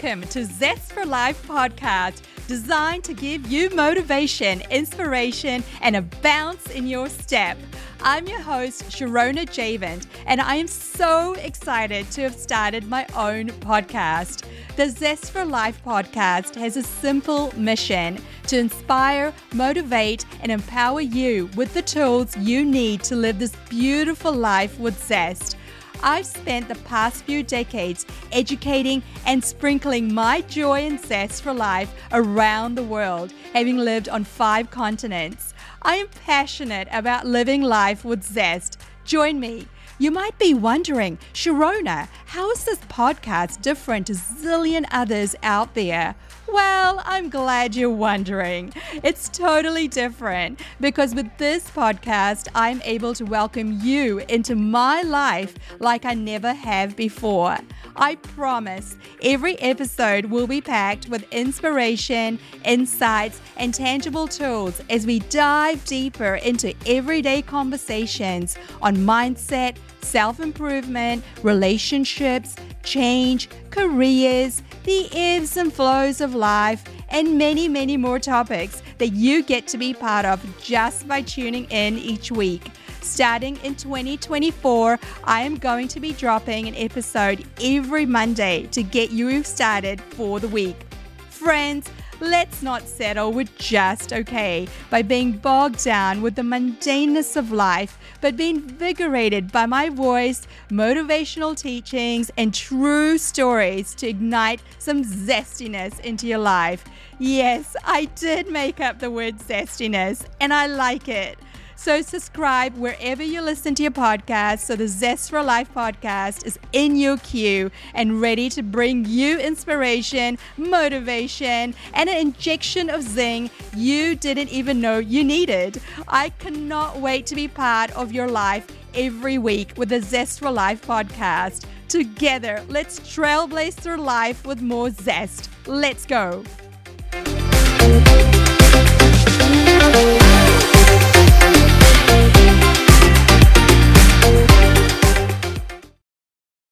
to Zest for Life podcast, designed to give you motivation, inspiration, and a bounce in your step. I'm your host, Sharona Jayavant, and I am so excited to have started my own podcast. The Zest for Life podcast has a simple mission to inspire, motivate, and empower you with the tools you need to live this beautiful life with zest. I've spent the past few decades educating and sprinkling my joy and zest for life around the world, having lived on five continents. I am passionate about living life with zest. Join me. You might be wondering, Sharona, how is this podcast different to zillion others out there? Well, I'm glad you're wondering. It's totally different because with this podcast, I'm able to welcome you into my life like I never have before. I promise every episode will be packed with inspiration, insights, and tangible tools as we dive deeper into everyday conversations on mindset, self improvement, relationships, change, careers, the ebbs and flows of life, and many, many more topics that you get to be part of just by tuning in each week. Starting in 2024, I am going to be dropping an episode every Monday to get you started for the week. Friends, let's not settle with just okay by being bogged down with the mundaneness of life, but be invigorated by my voice, motivational teachings, and true stories to ignite some zestiness into your life. Yes, I did make up the word zestiness, and I like it. So subscribe wherever you listen to your podcast so the Zest for Life podcast is in your queue and ready to bring you inspiration, motivation, and an injection of zing you didn't even know you needed. I cannot wait to be part of your life every week with the Zest for Life podcast. Together, let's trailblaze through life with more zest. Let's go.